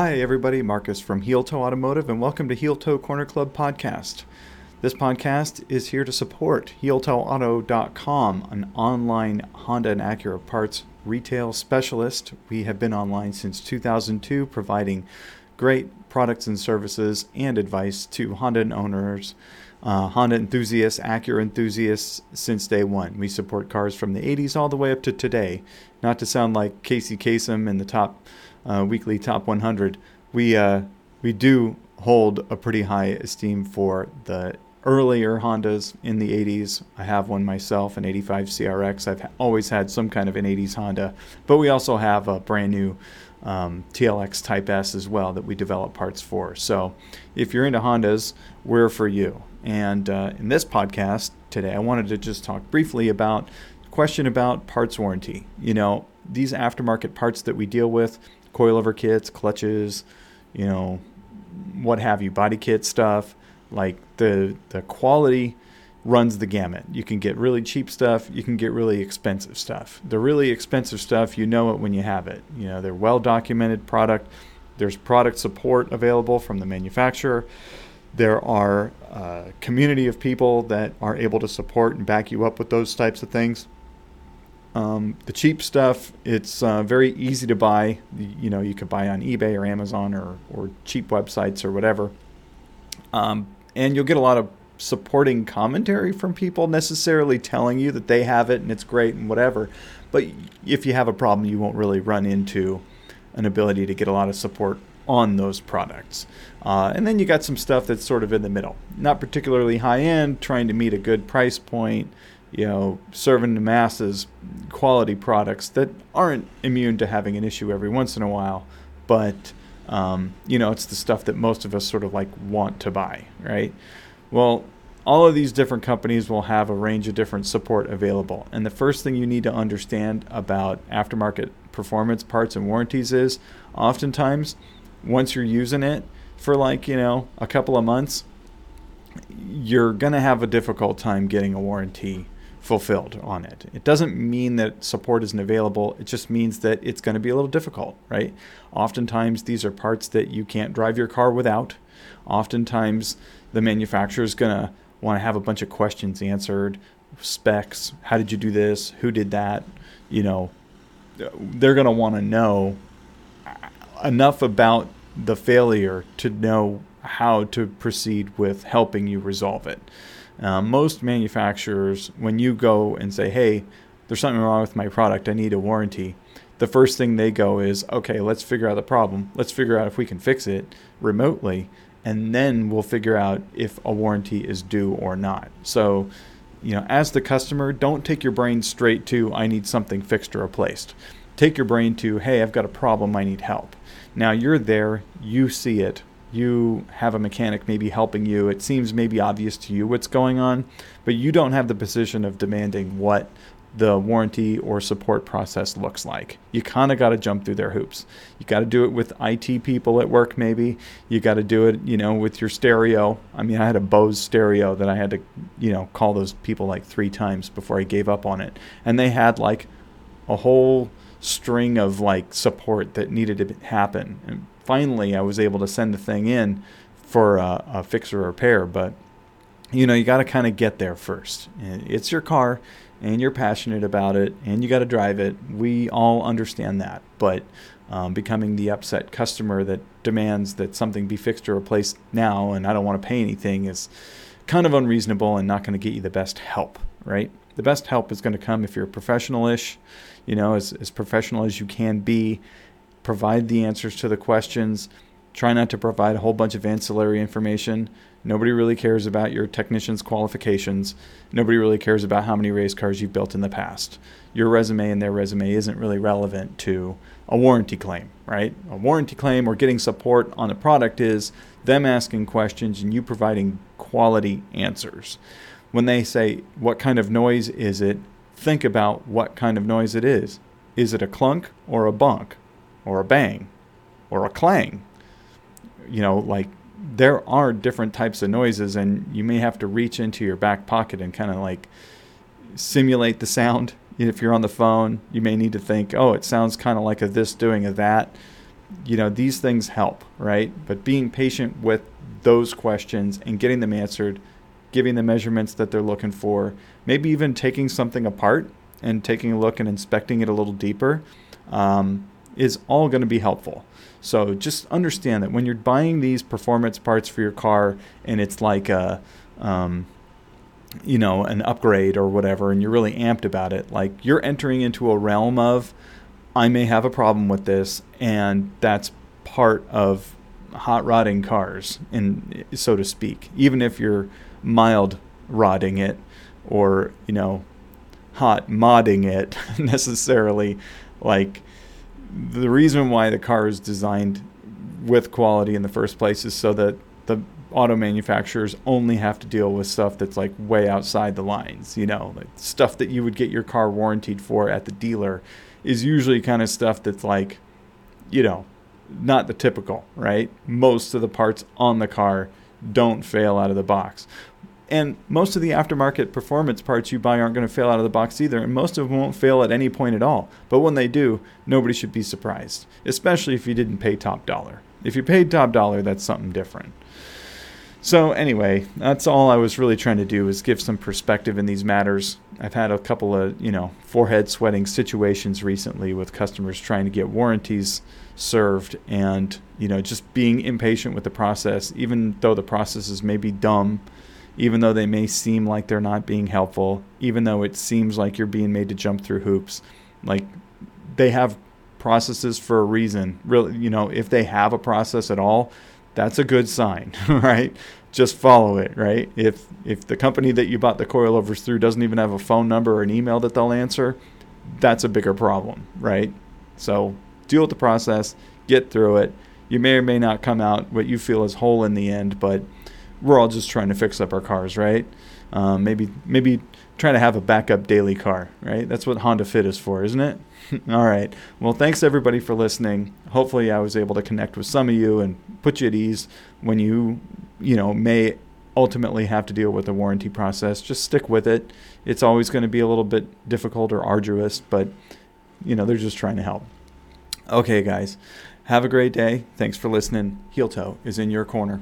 Hi, everybody. Marcus from Heel Toe Automotive, and welcome to Heel Toe Corner Club podcast. This podcast is here to support HeelToeAuto.com, an online Honda and Acura parts retail specialist. We have been online since 2002, providing great products and services and advice to Honda owners, uh, Honda enthusiasts, Acura enthusiasts since day one. We support cars from the 80s all the way up to today. Not to sound like Casey Kasem in the top uh, weekly top 100, we uh, we do hold a pretty high esteem for the earlier Hondas in the 80s. I have one myself, an 85 CRX. I've always had some kind of an 80s Honda, but we also have a brand new um, TLX Type S as well that we develop parts for. So if you're into Hondas, we're for you. And uh, in this podcast today, I wanted to just talk briefly about question about parts warranty. You know, these aftermarket parts that we deal with coilover kits, clutches, you know, what have you, body kit stuff. Like the the quality runs the gamut. You can get really cheap stuff, you can get really expensive stuff. The really expensive stuff, you know it when you have it. You know, they're well documented product. There's product support available from the manufacturer. There are a uh, community of people that are able to support and back you up with those types of things. Um, the cheap stuff, it's uh, very easy to buy. You know, you could buy on eBay or Amazon or, or cheap websites or whatever. Um, and you'll get a lot of supporting commentary from people necessarily telling you that they have it and it's great and whatever. But if you have a problem, you won't really run into an ability to get a lot of support on those products. Uh, and then you got some stuff that's sort of in the middle, not particularly high end, trying to meet a good price point you know, serving the masses quality products that aren't immune to having an issue every once in a while, but um, you know, it's the stuff that most of us sort of like want to buy, right? Well, all of these different companies will have a range of different support available. And the first thing you need to understand about aftermarket performance parts and warranties is oftentimes once you're using it for like, you know, a couple of months, you're going to have a difficult time getting a warranty fulfilled on it. It doesn't mean that support isn't available. It just means that it's going to be a little difficult, right? Oftentimes, these are parts that you can't drive your car without. Oftentimes, the manufacturer is going to want to have a bunch of questions answered specs how did you do this who did that you know they're going to want to know enough about the failure to know how to proceed with helping you resolve it uh, most manufacturers, when you go and say, hey, there's something wrong with my product, I need a warranty, the first thing they go is, okay, let's figure out the problem. Let's figure out if we can fix it remotely, and then we'll figure out if a warranty is due or not. So, you know, as the customer, don't take your brain straight to, I need something fixed or replaced. Take your brain to, hey, I've got a problem, I need help. Now you're there, you see it, you have a mechanic maybe helping you. It seems maybe obvious to you what's going on, but you don't have the position of demanding what the warranty or support process looks like. You kind of got to jump through their hoops. You got to do it with IT people at work, maybe. You got to do it, you know, with your stereo. I mean, I had a Bose stereo that I had to, you know, call those people like three times before I gave up on it. And they had like a whole string of like support that needed to happen. And finally I was able to send the thing in for a, a fix or repair. But you know, you got to kind of get there first. It's your car, and you're passionate about it, and you got to drive it. We all understand that, but um, becoming the upset customer that demands that something be fixed or replaced now, and I don't want to pay anything is kind of unreasonable and not going to get you the best help, right? The best help is going to come if you're professional-ish, you know, as, as professional as you can be, provide the answers to the questions. Try not to provide a whole bunch of ancillary information. Nobody really cares about your technician's qualifications. Nobody really cares about how many race cars you've built in the past. Your resume and their resume isn't really relevant to a warranty claim, right? A warranty claim or getting support on a product is them asking questions and you providing quality answers. When they say, What kind of noise is it? think about what kind of noise it is. Is it a clunk or a bunk? Or a bang or a clang. You know, like there are different types of noises, and you may have to reach into your back pocket and kind of like simulate the sound. If you're on the phone, you may need to think, oh, it sounds kind of like a this doing a that. you know, these things help, right? But being patient with those questions and getting them answered, giving the measurements that they're looking for, maybe even taking something apart and taking a look and inspecting it a little deeper um, is all going to be helpful. So just understand that when you're buying these performance parts for your car and it's like a, um, you know, an upgrade or whatever, and you're really amped about it, like you're entering into a realm of, I may have a problem with this, and that's part of hot rodding cars, and so to speak. Even if you're mild rodding it, or you know, hot modding it necessarily, like the reason why the car is designed with quality in the first place is so that the auto manufacturers only have to deal with stuff that's like way outside the lines, you know, like stuff that you would get your car warranted for at the dealer is usually kind of stuff that's like, you know, not the typical, right? Most of the parts on the car don't fail out of the box. And most of the aftermarket performance parts you buy aren't going to fail out of the box either, and most of them won't fail at any point at all. But when they do, nobody should be surprised, especially if you didn't pay top dollar. If you paid top dollar, that's something different. So anyway, that's all I was really trying to do is give some perspective in these matters. I've had a couple of, you know, forehead sweating situations recently with customers trying to get warranties served and, you know, just being impatient with the process even though the processes may be dumb even though they may seem like they're not being helpful, even though it seems like you're being made to jump through hoops. Like they have processes for a reason. Really, you know, if they have a process at all, that's a good sign, right? Just follow it, right? If if the company that you bought the coilovers through doesn't even have a phone number or an email that they'll answer, that's a bigger problem, right? So deal with the process, get through it. You may or may not come out what you feel is whole in the end, but we're all just trying to fix up our cars, right? Um, maybe maybe trying to have a backup daily car, right? That's what Honda Fit is for, isn't it? all right. Well, thanks everybody for listening. Hopefully, I was able to connect with some of you and put you at ease when you, you know, may ultimately have to deal with the warranty process. Just stick with it. It's always going to be a little bit difficult or arduous, but you know, they're just trying to help. Okay, guys. Have a great day. Thanks for listening. Heel Toe is in your corner.